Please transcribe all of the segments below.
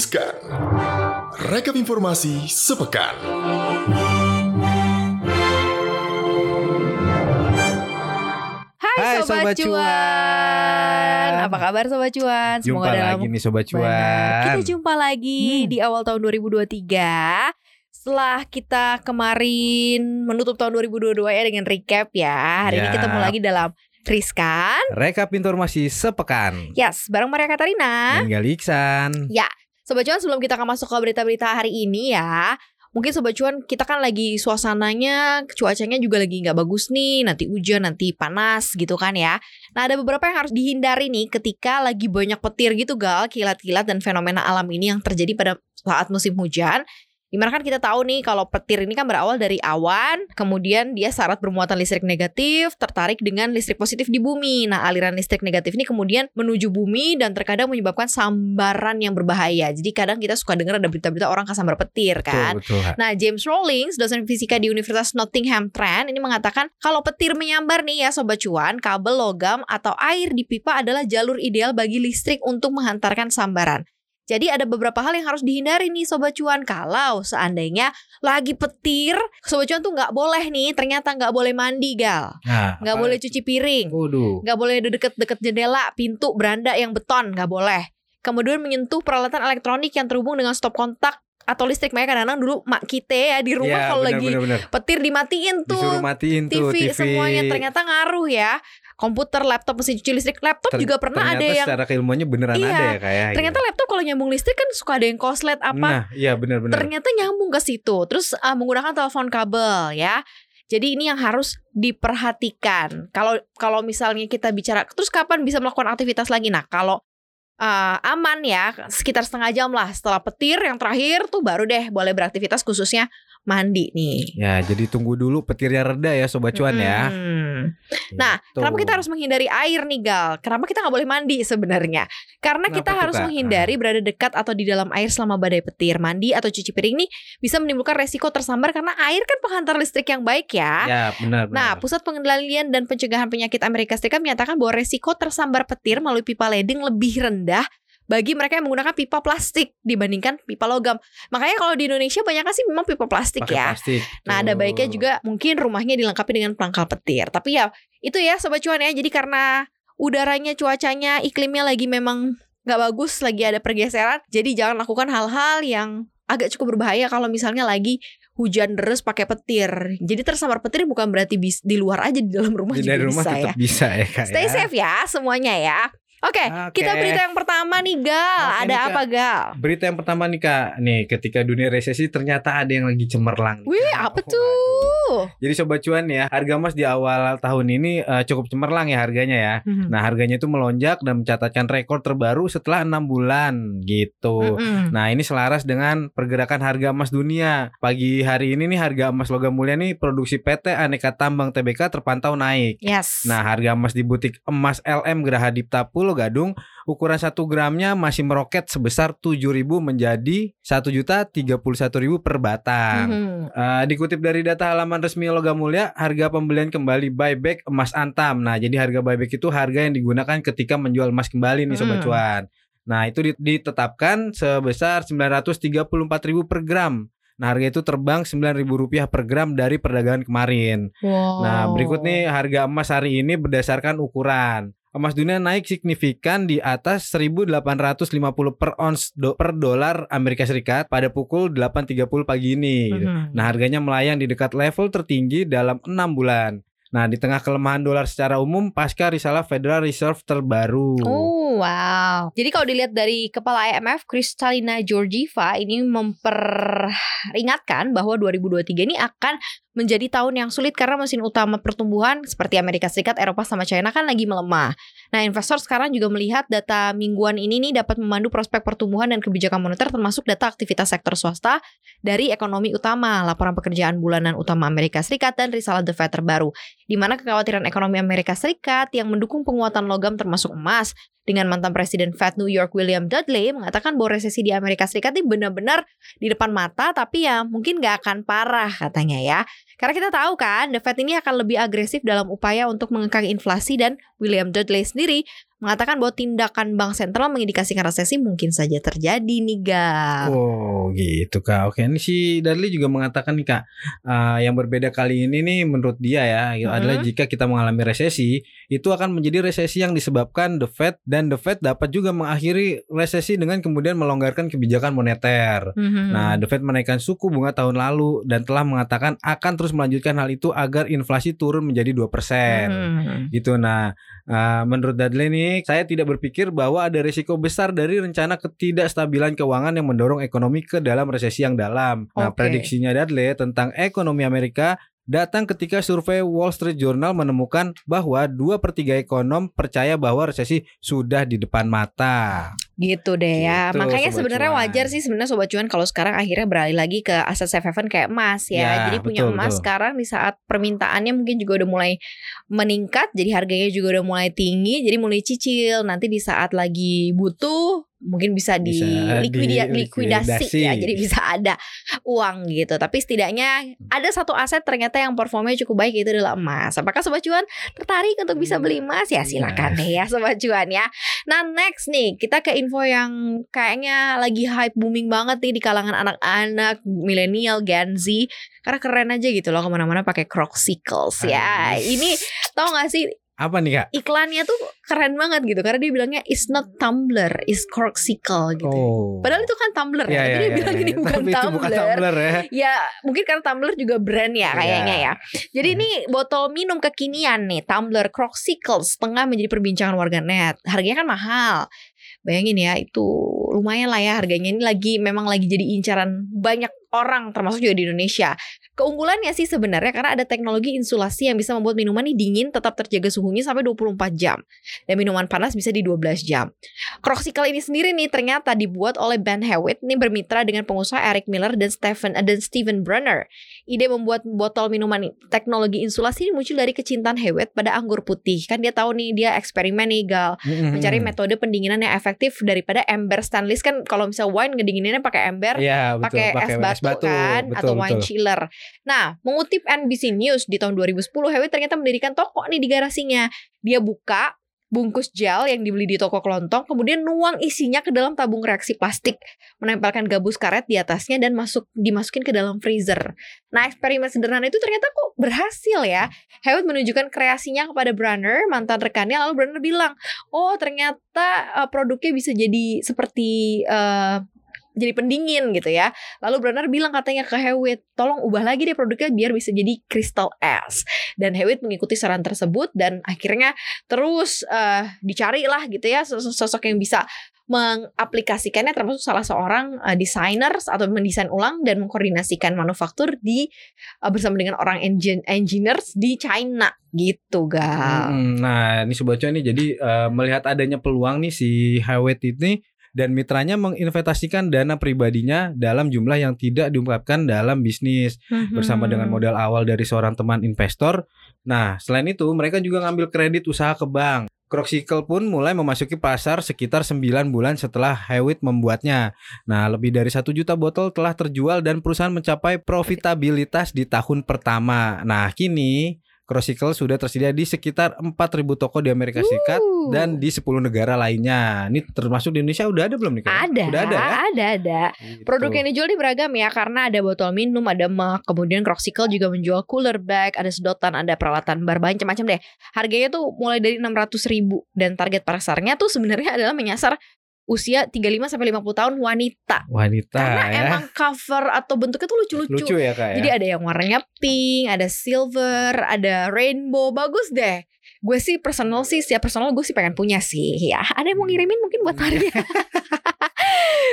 Riskan. Rekap informasi sepekan. Hai, Hai, Sobat, Sobat Cuan. Cuan. Apa kabar Sobat Cuan? Jumpa lagi nih Sobat Cuan. Benar. Kita jumpa lagi Hmm. di awal tahun 2023 Setelah kita kemarin menutup tahun 2022 ya dengan recap ya Hari ini Ya. ketemu lagi dalam Riskan Rekap informasi sepekan. Yes, bareng Maria Katarina Dan Galiksan. Sobat Cuan sebelum kita akan masuk ke berita-berita hari ini ya Mungkin Sobat Cuan kita kan lagi suasananya Cuacanya juga lagi nggak bagus nih. Nanti hujan, nanti panas gitu kan ya. Nah ada beberapa yang harus dihindari nih Ketika lagi banyak petir gitu gal. Kilat-kilat dan fenomena alam ini yang terjadi pada saat musim hujan Di mana kan kita tahu nih kalau petir ini kan berawal dari awan, kemudian dia syarat bermuatan listrik negatif, tertarik dengan listrik positif di bumi. Nah aliran listrik negatif ini kemudian menuju bumi dan terkadang menyebabkan sambaran yang berbahaya. Jadi kadang kita suka dengar ada berita-berita orang kesambar petir kan. Betul, betul. Nah, James Rawlings, dosen fisika di Universitas Nottingham Trent, ini mengatakan kalau petir menyambar nih ya sobat cuan, kabel logam atau air di pipa adalah jalur ideal bagi listrik untuk menghantarkan sambaran. Jadi ada beberapa hal yang harus dihindari nih sobat cuan kalau seandainya lagi petir, sobat cuan tuh nggak boleh nih, ternyata nggak boleh mandi gal, Nah, nggak apa- boleh cuci piring, nggak boleh deket-deket jendela, pintu, beranda yang beton, nggak boleh. Kemudian menyentuh peralatan elektronik yang terhubung dengan stop kontak atau listrik. Makanya kadang-kadang dulu mak kita ya di rumah Ya, kalau lagi bener, bener. petir dimatiin Disuruh tuh. matiin TV, tuh TV. semuanya ternyata ngaruh ya. Komputer, laptop, mesin cuci listrik, laptop Ter- juga pernah ada ternyata yang secara keilmuannya beneran Iya, ada ya kayak. ternyata laptop kalau nyambung listrik kan suka ada yang koslet apa. Nah, iya benar-benar. ternyata nyambung ke situ. Terus uh, menggunakan telepon kabel ya. Jadi ini yang harus diperhatikan. Kalau kalau misalnya kita bicara terus kapan bisa melakukan aktivitas lagi? Nah, kalau uh, aman ya sekitar setengah jam lah setelah petir yang terakhir tuh baru deh boleh beraktivitas khususnya mandi nih. Ya, jadi tunggu dulu petirnya reda ya sobat cuan ya. Hmm. Nah, Gitu. Kenapa kita harus menghindari air nih Gal? Kenapa kita nggak boleh mandi sebenarnya? Karena Kenapa kita harus Kak? menghindari berada dekat atau di dalam air selama badai petir. Mandi atau cuci piring nih bisa menimbulkan resiko tersambar karena air kan penghantar listrik yang baik ya. Ya, benar Nah, benar. Pusat Pengendalian dan Pencegahan Penyakit Amerika Serikat menyatakan bahwa resiko tersambar petir melalui pipa leding lebih rendah bagi mereka yang menggunakan pipa plastik dibandingkan pipa logam. Makanya kalau di Indonesia banyak sih memang pipa plastik Pakai ya. plastik. Nah ada baiknya juga mungkin rumahnya dilengkapi dengan penangkal petir. Tapi ya itu ya sobat cuan ya. Jadi karena udaranya, cuacanya, iklimnya lagi memang nggak bagus, lagi ada pergeseran. Jadi jangan lakukan hal-hal yang agak cukup berbahaya kalau misalnya lagi hujan deras pakai petir. Jadi tersambar petir bukan berarti bis, di luar aja di dalam rumah Jadi juga rumah bisa ya. bisa ya kak. Stay ya. safe ya semuanya ya. Oke, Oke. kita berita yang pertama nih Gal. Oke ada nih, apa Gal? Berita yang pertama nih kak, nih ketika dunia resesi ternyata ada yang lagi cemerlang. Wih, apa Oh, tuh? waduh. Jadi sobat cuan ya, harga emas di awal tahun ini eh, cukup cemerlang ya harganya ya. Hmm. Nah harganya itu melonjak dan mencatatkan rekor terbaru setelah enam bulan gitu. Mm-mm. Nah ini selaras dengan pergerakan harga emas dunia. Pagi hari ini nih harga emas logam mulia nih produksi PT Aneka Tambang TBK terpantau naik. Yes. Nah harga emas di butik emas LM Geraha Dipta Pulau Gadung ukuran 1 gramnya masih meroket sebesar 7.000 menjadi 1.031.000 per batang. Mhm. Eh, dikutip dari data halaman resmi Logam Mulia, harga pembelian kembali buyback emas antam. Nah, jadi harga buyback itu harga yang digunakan ketika menjual emas kembali nih sobat Hmm. cuan. Nah, itu di- ditetapkan sebesar 934.000 per gram. Nah, harga itu terbang Rp9.000 per gram dari perdagangan kemarin. Wow. Nah, berikut nih harga emas hari ini berdasarkan ukuran. Emas dunia naik signifikan di atas 1.850 per ons do- per dolar Amerika Serikat pada pukul 8.30 pagi ini. Mhm. Nah, harganya melayang di dekat level tertinggi dalam enam bulan. Nah, di tengah kelemahan dolar secara umum pasca risalah Federal Reserve terbaru. Oh wow. Jadi kalau dilihat dari kepala IMF Kristalina Georgieva ini memperingatkan bahwa 2023 ini akan menjadi tahun yang sulit karena mesin utama pertumbuhan seperti Amerika Serikat, Eropa sama China kan lagi melemah. Nah, investor sekarang juga melihat data mingguan ini nih dapat memandu prospek pertumbuhan dan kebijakan moneter termasuk data aktivitas sektor swasta dari ekonomi utama, laporan pekerjaan bulanan utama Amerika Serikat dan risalah The Fed terbaru. Di mana kekhawatiran ekonomi Amerika Serikat yang mendukung penguatan logam termasuk emas dengan mantan presiden Fed New York William Dudley mengatakan bahwa resesi di Amerika Serikat ini benar-benar di depan mata tapi ya mungkin nggak akan parah katanya ya. Karena kita tahu kan The Fed ini akan lebih agresif dalam upaya untuk mengekang inflasi dan William Dudley sendiri mengatakan bahwa tindakan bank sentral mengindikasikan resesi mungkin saja terjadi nih Gal. Oh gitu kak. Oke ini si Dudley juga mengatakan nih kak, uh, yang berbeda kali ini nih menurut dia ya Mhm. adalah jika kita mengalami resesi itu akan menjadi resesi yang disebabkan the Fed dan the Fed dapat juga mengakhiri resesi dengan kemudian melonggarkan kebijakan moneter. Mhm. Nah, The Fed menaikkan suku bunga tahun lalu dan telah mengatakan akan terus melanjutkan hal itu agar inflasi turun menjadi 2%. Mhm. Gitu. Nah, uh, menurut Dudley nih, saya tidak berpikir bahwa ada risiko besar dari rencana ketidakstabilan keuangan yang mendorong ekonomi ke dalam resesi yang dalam. Nah, Oke. prediksinya Dudley tentang ekonomi Amerika datang ketika survei Wall Street Journal menemukan bahwa 2 per 3 ekonom percaya bahwa resesi sudah di depan mata. Gitu deh ya. Gitu, Makanya sebenarnya wajar sih sebenarnya sobat cuan kalau sekarang akhirnya beralih lagi ke aset safe haven kayak emas ya. Ya, jadi punya betul, emas betul. sekarang di saat permintaannya mungkin juga udah mulai meningkat, jadi harganya juga udah mulai tinggi, jadi mulai cicil. Nanti di saat lagi butuh mungkin bisa di Bisa di- likuidasi likuidasi. ya. Jadi bisa ada uang gitu. Tapi setidaknya ada satu aset ternyata yang performanya cukup baik itu adalah emas. Apakah sobat cuan tertarik untuk bisa beli emas? Ya silakan deh ya sobat cuan ya. Nah next nih kita ke info yang kayaknya lagi hype booming banget nih di kalangan anak-anak milenial Gen Z karena keren aja gitu loh ke mana-mana pakai Crocsicles ya. Ini tau gak sih Apa nih kak? iklannya tuh keren banget gitu karena dia bilangnya it's not Tumblr, it's Croxicle gitu. Oh. Padahal itu kan Tumblr ya, Iya, tapi iya, dia iya, bilang iya. ini bukan Tapi itu Tumblr. bukan Tumblr ya. Ya mungkin karena Tumblr juga brand ya kayaknya Iya. ya. Jadi ini botol minum kekinian nih Tumblr Croxicles tengah menjadi perbincangan warganet. Harganya kan mahal. Bayangin ya itu lumayan lah ya harganya ini lagi memang lagi jadi incaran banyak orang termasuk juga di Indonesia. Keunggulannya sih sebenarnya karena ada teknologi insulasi yang bisa membuat minuman ini dingin tetap terjaga suhunya sampai 24 jam dan minuman panas bisa di 12 jam. Croxicle ini sendiri nih ternyata dibuat oleh Ben Hewitt nih bermitra dengan pengusaha Eric Miller dan Stephen dan Steven Brunner. Ide membuat botol minuman teknologi insulasi ini muncul dari kecintaan Hewitt pada anggur putih. Kan dia tahu nih dia eksperimen nih Gal Hmm. mencari metode pendinginan yang efektif daripada ember stainless kan kalau misal wine ngedingininnya pakai ember Iya betul. pakai es batu, kan Betul, atau wine betul. chiller. Nah, mengutip NBC News di tahun 2010 Hewitt ternyata mendirikan toko nih di garasinya. Dia buka bungkus gel yang dibeli di toko kelontong, kemudian nuang isinya ke dalam tabung reaksi plastik, menempelkan gabus karet di atasnya dan masuk dimasukin ke dalam freezer. Nah, eksperimen sederhana itu ternyata kok berhasil ya. Hewitt menunjukkan kreasinya kepada Brunner, mantan rekannya, lalu Brunner bilang, "Oh, ternyata eh, produknya bisa jadi seperti eh, jadi pendingin gitu ya." Lalu Brunner bilang katanya ke Hewitt, tolong ubah lagi deh produknya biar bisa jadi crystal S. Dan Hewitt mengikuti saran tersebut dan akhirnya terus eh, dicari lah gitu ya sosok, yang bisa mengaplikasikannya termasuk salah seorang eh, desainer atau mendesain ulang dan mengkoordinasikan manufaktur di eh, bersama dengan orang engine engineers di China gitu gal. Mm, Nah, ini sobat cuan nih jadi eh, melihat adanya peluang nih si Hewitt ini dan mitranya menginvestasikan dana pribadinya dalam jumlah yang tidak diungkapkan dalam bisnis bersama dengan Hmm. modal awal dari seorang teman investor. Nah, selain itu mereka juga ngambil kredit usaha ke bank. Croxicle pun mulai memasuki pasar sekitar 9 bulan setelah Hewitt membuatnya. Nah, lebih dari satu juta botol telah terjual dan perusahaan mencapai profitabilitas di tahun pertama. Nah, kini Croxicle sudah tersedia di sekitar 4.000 toko di Amerika Serikat Uh. dan di 10 negara lainnya. Ini termasuk di Indonesia udah ada belum nih? Kak? ada, Udah ada ya? ada, ada. Gitu. Produk yang dijual di beragam ya karena ada botol minum, ada mug, kemudian Croxicle juga menjual cooler bag, ada sedotan, ada peralatan bar macam-macam deh. Harganya tuh mulai dari 600 ribu dan target pasarnya tuh sebenarnya adalah menyasar usia 35 sampai 50 tahun wanita. wanita Karena ya. emang cover atau bentuknya tuh lucu-lucu. Lucu ya kak ya. Jadi ada yang warnanya pink, ada silver, ada rainbow, bagus deh. Gue sih personal sih, setiap personal gue sih pengen punya sih ya. Ada yang mau ngirimin mungkin buat Maria.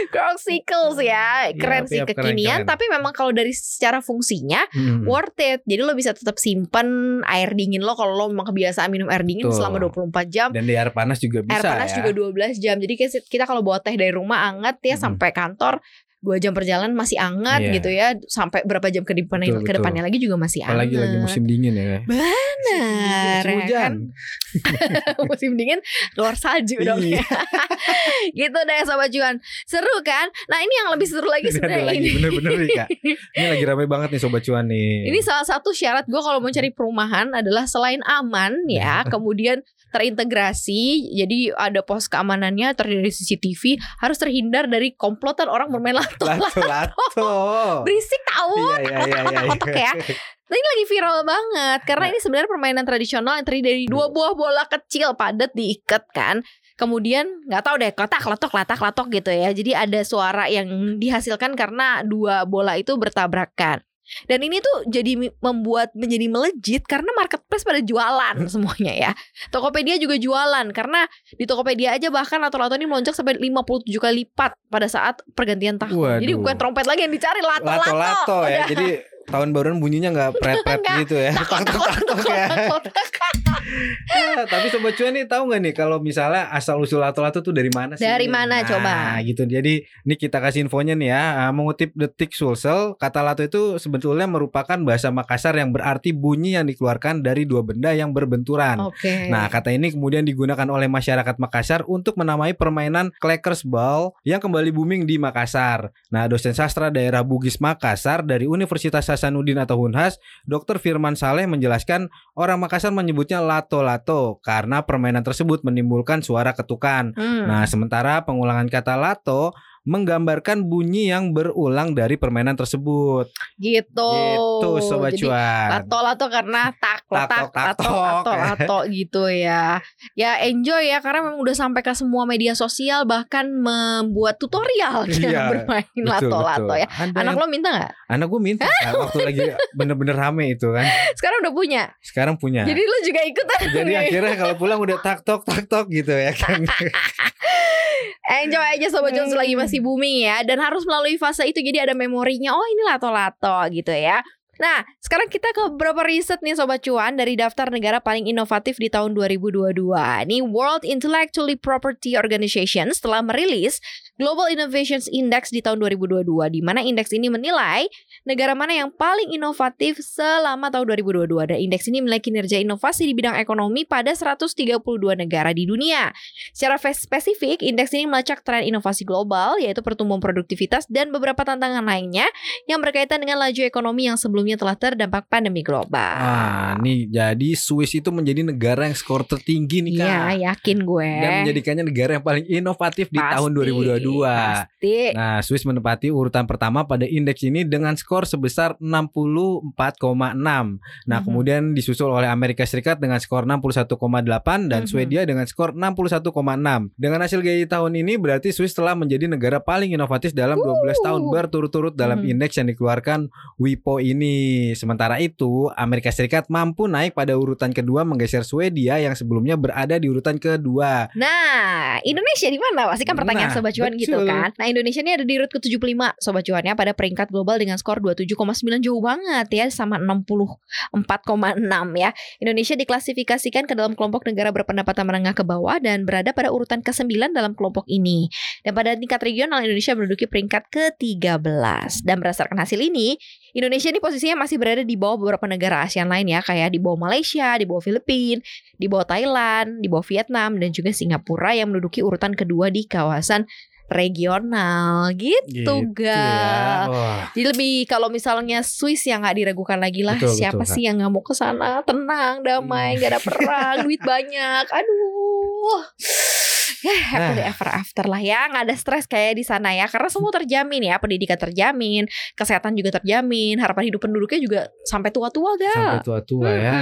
Crossicles ya, keren Yap, sih yap, keren, kekinian. keren. Tapi memang kalau dari secara fungsinya Hmm. worth it. Jadi lo bisa tetap simpen air dingin lo kalau lo memang kebiasaan minum air dingin Betul. selama 24 jam. Dan di air panas juga bisa Air panas ya. juga 12 jam. Jadi kita kalau bawa teh dari rumah anget ya Mhm. sampai kantor dua jam perjalanan masih anget Iya. gitu ya sampai berapa jam ke depannya Betul, ke depannya lagi juga masih anget Apalagi lagi musim dingin ya. Benar Musim ya hujan. kan? musim dingin keluar salju dong Iya. gitu deh sobat cuan seru kan nah ini yang lebih seru lagi sebenarnya ini bener-bener nih kak. Ini lagi ramai banget nih sobat cuan nih. Ini salah satu syarat gue kalau mau cari perumahan adalah selain aman ya, kemudian terintegrasi. Jadi ada pos keamanannya terdiri dari CCTV, harus terhindar dari komplotan orang bermain lato. Lato-lato. Berisik tahu. Iya, iya, iya, iya. Kotak ya. Nah, ini lagi viral banget karena Nah. ini sebenarnya permainan tradisional yang terdiri dari dua buah bola kecil padat diikat kan. Kemudian nggak tahu deh kotak letok latak letok gitu ya. Jadi ada suara yang dihasilkan karena dua bola itu bertabrakan. Dan ini tuh jadi membuat menjadi melejit karena marketplace pada jualan semuanya ya. Tokopedia juga jualan karena di Tokopedia aja bahkan lato-lato ini melonjak sampai 57 kali lipat pada saat pergantian tahun. Jadi Waduh. bukan trompet lagi yang dicari lato-lato. Lato-lato ya. Jadi tahun baruan bunyinya nggak pret-pret gitu ya. Tok-tok-tok ya. Ah, Tapi sobat cuan nih tahu nggak nih kalau misalnya asal usul lato-lato tuh dari mana sih? Dari mana, Nah, coba? gitu. Jadi ini kita kasih infonya nih ya. Ah, Mengutip detik Sulsel, kata lato itu sebetulnya merupakan bahasa Makassar yang berarti bunyi yang dikeluarkan dari dua benda yang berbenturan. Oke. Nah, kata ini kemudian digunakan oleh masyarakat Makassar untuk menamai permainan Clackers Ball yang kembali booming di Makassar. Nah, dosen sastra daerah Bugis Makassar dari Universitas Hasanuddin atau Unhas, Dr. Firman Saleh menjelaskan orang Makassar menyebutnya lato-lato karena permainan tersebut menimbulkan suara ketukan. Hmm. Nah, sementara pengulangan kata lato menggambarkan bunyi yang berulang dari permainan tersebut. gitu. Gitu, sobat Jadi cuan. lato-lato karena tak letak lato lato ya. lato gitu ya. Ya enjoy ya karena memang udah sampai ke semua media sosial bahkan membuat tutorial Iya, bermain Betul, lato-lato betul. ya. Ada Anak yang- lo minta nggak? Anak gue minta kan, waktu lagi bener-bener rame itu kan. Sekarang udah punya. Sekarang punya. Jadi lo juga ikutan. Jadi akhirnya kalau pulang udah tak tok tak tok gitu ya kan. Enjoy aja sobat Jones Hmm. lagi masih booming ya dan harus melalui fase itu jadi ada memorinya. Oh ini lato-lato gitu ya. Nah, sekarang kita ke beberapa riset nih Sobat Cuan dari daftar negara paling inovatif di tahun 2022. Ini World Intellectually Property Organization setelah merilis Global Innovations Index di tahun 2022 di mana indeks ini menilai negara mana yang paling inovatif selama tahun 2022 dan indeks ini memiliki kinerja inovasi di bidang ekonomi pada 132 negara di dunia. Secara spesifik, indeks ini melacak tren inovasi global yaitu pertumbuhan produktivitas dan beberapa tantangan lainnya yang berkaitan dengan laju ekonomi yang sebelumnya telah terdampak pandemi global. Ah, nih jadi Swiss itu menjadi negara yang skor tertinggi nih Kak. Iya, yakin gue. Dan menjadikannya negara yang paling inovatif di Pasti, tahun 2022. Pasti. Nah, Swiss menempati urutan pertama pada indeks ini dengan skor sebesar 64,6. Nah, Mhm. kemudian disusul oleh Amerika Serikat dengan skor 61,8 dan Mhm. Swedia dengan skor 61,6. Dengan hasil GI tahun ini berarti Swiss telah menjadi negara paling inovatif dalam 12 tahun berturut-turut dalam Mhm. indeks yang dikeluarkan WIPO ini. Sementara itu, Amerika Serikat mampu naik pada urutan kedua menggeser Swedia yang sebelumnya berada di urutan kedua. Nah, Indonesia di mana? Pasti kan pertanyaan Nah, Sobat Cuan gitu kan. Nah, Indonesia ini ada di root ke-75 Sobat Cuannya pada peringkat global dengan skor 27,9 jauh banget ya sama 64,6 ya. Indonesia diklasifikasikan ke dalam kelompok negara berpendapatan menengah ke bawah dan berada pada urutan ke-9 dalam kelompok ini. Dan pada tingkat regional Indonesia menduduki peringkat ke-13. Dan berdasarkan hasil ini, Indonesia ini posisinya masih berada di bawah beberapa negara ASEAN lain ya, kayak di bawah Malaysia, di bawah Filipina, di bawah Thailand, di bawah Vietnam dan juga Singapura yang menduduki urutan kedua di kawasan regional gitu, ya. gal. Wah. Jadi lebih kalau misalnya Swiss yang nggak diragukan lagi lah Betul, siapa betul, sih yang nggak mau ke sana tenang damai nggak ada perang duit banyak aduh ya happily Nah. ever after lah ya nggak ada stres kayak di sana ya karena semua terjamin ya pendidikan terjamin kesehatan juga terjamin harapan hidup penduduknya juga sampai tua-tua gal Sampai tua-tua ya.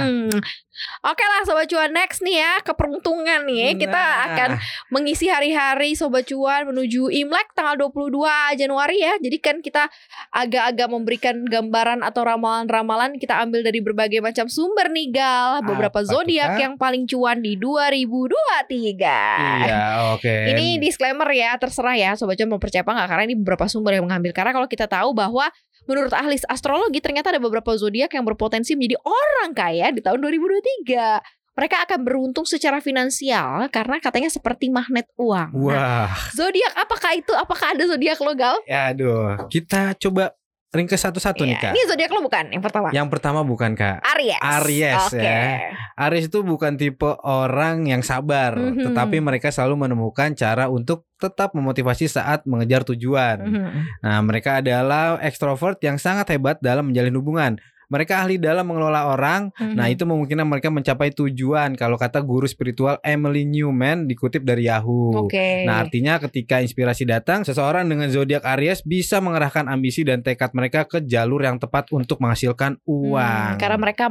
Oke lah Sobat Cuan next nih ya Keperuntungan nih. Kita Nah. akan mengisi hari-hari Sobat Cuan menuju Imlek tanggal 22 Januari ya. Jadi kan kita agak-agak memberikan gambaran atau ramalan-ramalan Kita ambil dari berbagai macam sumber nih Gal. Beberapa zodiak yang paling cuan di 2023 Iya, oke. ini disclaimer ya, terserah ya Sobat Cuan mau percaya apa nggak Karena ini beberapa sumber yang mengambil. Karena kalau kita tahu bahwa Menurut ahli astrologi ternyata ada beberapa zodiak yang berpotensi menjadi orang kaya di tahun 2023 mereka akan beruntung secara finansial karena katanya seperti magnet uang. Nah, Wah, zodiak apakah itu? Apakah ada zodiak lo Gal? ya aduh. Kita coba ringkes satu-satu nih, Iya, Kak. Ini zodiak lo bukan yang pertama. Yang pertama bukan, Kak. Aries. Aries, Oke. ya. Aries itu bukan tipe orang yang sabar, Mhm. tetapi mereka selalu menemukan cara untuk tetap memotivasi saat mengejar tujuan. Mhm. Nah, mereka adalah ekstrovert yang sangat hebat dalam menjalin hubungan. Mereka ahli dalam mengelola orang. Mhm. Nah, itu memungkinkan mereka mencapai tujuan. Kalau kata guru spiritual Emily Newman dikutip dari Yahoo. Oke. Nah, artinya ketika inspirasi datang, seseorang dengan zodiak Aries bisa mengerahkan ambisi dan tekad mereka ke jalur yang tepat untuk menghasilkan uang. Hmm, karena mereka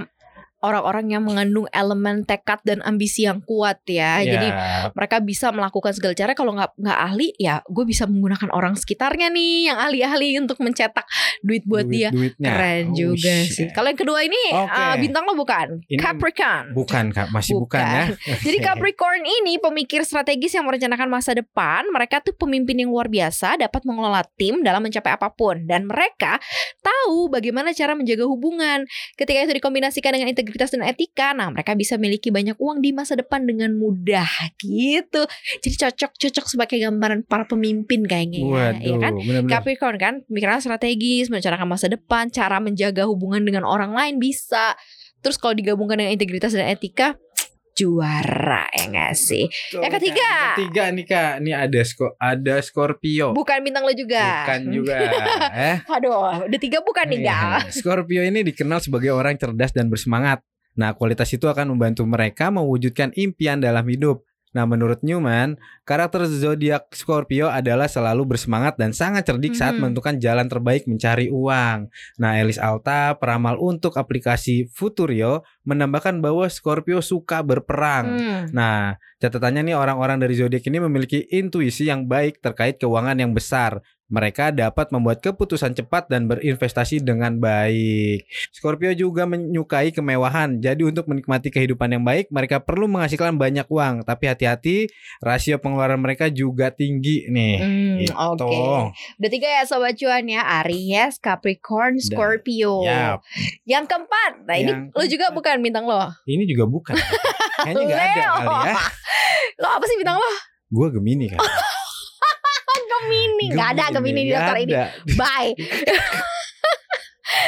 orang-orang yang mengandung elemen tekad dan ambisi yang kuat ya. Ya, Jadi mereka bisa melakukan segala cara kalau nggak nggak ahli ya gue bisa menggunakan orang sekitarnya nih yang ahli-ahli untuk mencetak duit buat dia. duit-duitnya. Keren Oh, juga shit. sih. Kalau yang kedua ini Oke. uh, bintang lo bukan Ini Capricorn. Bukan Kak, masih bukan, ya. Jadi Capricorn ini pemikir strategis yang merencanakan masa depan. Mereka tuh pemimpin yang luar biasa, dapat mengelola tim dalam mencapai apa pun. Dan mereka tahu bagaimana cara menjaga hubungan. Ketika itu dikombinasikan dengan integritas dan etika, nah mereka bisa memiliki banyak uang di masa depan dengan mudah gitu. Jadi cocok-cocok sebagai gambaran para pemimpin kayaknya ya, Waduh, ya kan? benar-benar. Capricorn kan pemikiran strategis, merencanakan masa depan, cara menjaga hubungan dengan orang lain bisa. Terus kalau digabungkan dengan integritas dan etika, juara ya nggak sih? Tuh, yang ketiga. Yang ketiga nih Kak, ini ada sko ada Scorpio. Bukan bintang lo juga. Bukan juga. eh? Aduh, udah tiga bukan nih. Iya. Scorpio ini dikenal sebagai orang cerdas dan bersemangat. Nah, kualitas itu akan membantu mereka mewujudkan impian dalam hidup. Nah, menurut Newman, karakter zodiak Scorpio adalah selalu bersemangat dan sangat cerdik saat menentukan jalan terbaik mencari uang. Nah, Elis Alta, peramal untuk aplikasi Futurio, menambahkan bahwa Scorpio suka berperang. Hmm. Nah, catatannya nih orang-orang dari zodiak ini memiliki intuisi yang baik terkait keuangan yang besar. Mereka dapat membuat keputusan cepat dan berinvestasi dengan baik. Scorpio juga menyukai kemewahan. Jadi untuk menikmati kehidupan yang baik, mereka perlu menghasilkan banyak uang. Tapi hati-hati, rasio pengeluaran mereka juga tinggi nih. Hmm, Gitu. Oke. Udah tiga ya sobat cuan ya Aries, Capricorn, Dan- Scorpio. Yap. Yang keempat, nah ini Yang lo juga keempat. bukan bintang lo. Ini juga bukan. Kayaknya nggak ada kali ya. Lo apa sih bintang lo? Gue Gemini kan. Gemini. Gak ada Gemini di daftar ini. Bye.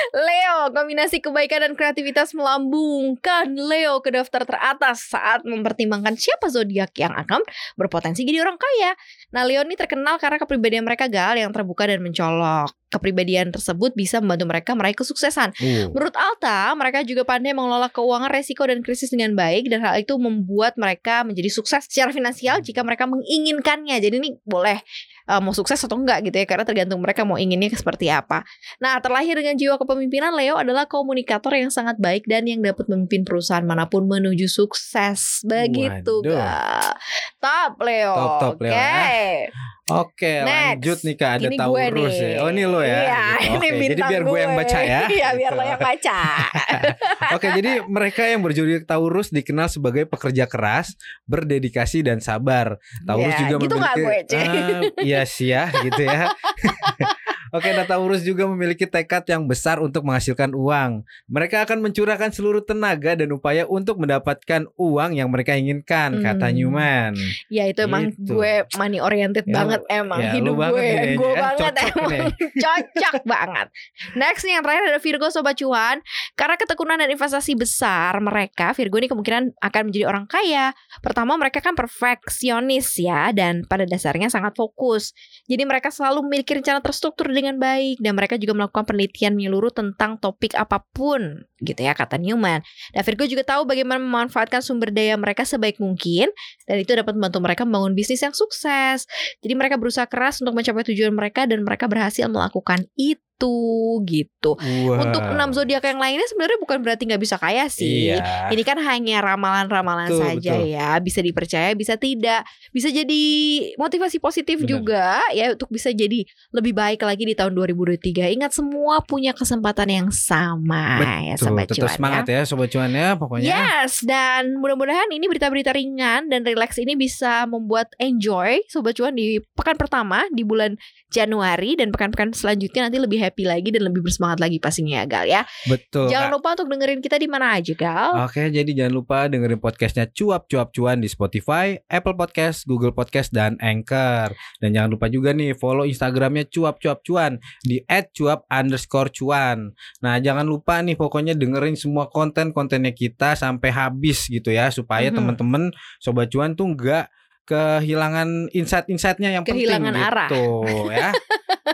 Leo, kombinasi kebaikan dan kreativitas melambungkan Leo ke daftar teratas saat mempertimbangkan siapa zodiak yang akan berpotensi jadi orang kaya. Nah, Leo ini terkenal karena kepribadian mereka gal yang terbuka dan mencolok. Kepribadian tersebut bisa membantu mereka meraih kesuksesan. Uh. Menurut Alta, mereka juga pandai mengelola keuangan resiko dan krisis dengan baik dan hal itu membuat mereka menjadi sukses secara finansial jika mereka menginginkannya. Jadi ini boleh uh, mau sukses atau enggak gitu ya karena tergantung mereka mau inginnya seperti apa. Nah, terlahir dengan jiwa kepemimpinan Leo adalah komunikator yang sangat baik dan yang dapat memimpin perusahaan mana pun menuju sukses. Begitu. Kak. Top Leo. Top, top, Leo, Oke. ya. Oke, Next. lanjut nih Kak, ada Ini gue Taurus nih. ya. Oh, ini lo ya. Iya, Gitu. ini Oke, bintang jadi biar gue yang baca ya. Iya, biar Gitu. lo yang baca. Oke, jadi mereka yang berjudi Taurus dikenal sebagai pekerja keras, berdedikasi dan sabar. Taurus Ya, juga gitu memiliki gue, Ce? Ah, iya sih ya, gitu ya. Oke, nah Taurus juga memiliki tekad yang besar untuk menghasilkan uang. Mereka akan mencurahkan seluruh tenaga dan upaya untuk mendapatkan uang yang mereka inginkan, kata Hmm. Newman. Ya itu emang Gitu. gue money oriented Ya, banget lu- emang ya, hidup banget gue nih, gue ya, banget cocok emang cocok banget. Next nih yang terakhir ada Virgo sobat cuan. Karena ketekunan dan investasi besar mereka Virgo ini kemungkinan akan menjadi orang kaya. Pertama mereka kan perfeksionis ya dan pada dasarnya sangat fokus. Jadi mereka selalu memiliki rencana terstruktur dengan baik dan mereka juga melakukan penelitian menyeluruh tentang topik apa pun gitu ya kata Newman. Dan Virgo juga tahu bagaimana memanfaatkan sumber daya mereka sebaik mungkin dan itu dapat membantu mereka membangun bisnis yang sukses. Jadi mereka berusaha keras untuk mencapai tujuan mereka dan mereka berhasil melakukan itu gitu. Wah. Untuk enam zodiak yang lainnya sebenarnya bukan berarti nggak bisa kaya sih. Iya. Ini kan hanya ramalan-ramalan Betul, saja betul. ya, bisa dipercaya, bisa tidak, bisa jadi motivasi positif Benar. juga ya untuk bisa jadi lebih baik lagi di tahun 2023. Ingat semua punya kesempatan yang sama ya Tuh, sobat tetap cuan semangat ya sobat cuan ya pokoknya. Yes, dan mudah-mudahan ini berita-berita ringan dan relax ini bisa membuat enjoy sobat cuan di pekan pertama di bulan Januari dan pekan-pekan selanjutnya nanti lebih happy lagi dan lebih bersemangat lagi pastinya ya Gal ya. Betul. Jangan Kak. lupa untuk dengerin kita di mana aja Gal. Oke, jadi jangan lupa dengerin podcastnya Cuap Cuap Cuan di Spotify, Apple Podcast, Google Podcast, dan Anchor. Dan jangan lupa juga nih follow Instagramnya Cuap Cuap Cuan di @cuap underscore cuan. Nah, jangan lupa nih pokoknya dengerin semua konten-kontennya kita sampai habis gitu ya supaya Mhm. teman-teman sobat cuan tuh nggak kehilangan insight-insightnya yang Kehilangan penting arah. gitu ya.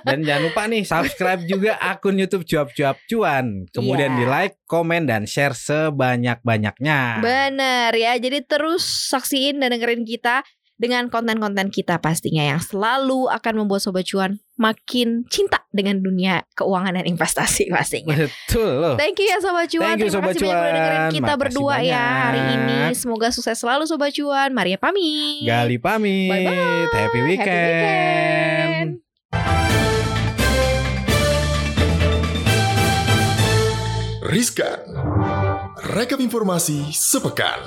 Dan jangan lupa nih subscribe juga akun YouTube Cuap-Cuap Cuan. Kemudian Iya. di like, komen dan share sebanyak-banyaknya. Bener ya, jadi terus saksiin dan dengerin kita dengan konten-konten kita pastinya yang selalu akan membuat Sobat Cuan makin cinta dengan dunia keuangan dan investasi pastinya. Betul loh. Thank you ya Sobat Cuan. Thank you, Terima Sobat kasih banyak udah dengerin Cuan. kita Makasih berdua ya hari banyak. ini. Semoga sukses selalu Sobat Cuan. Maria pamit. Gali pamit. Bye-bye. Happy Happy weekend. weekend. Riskan. Rekap informasi sepekan.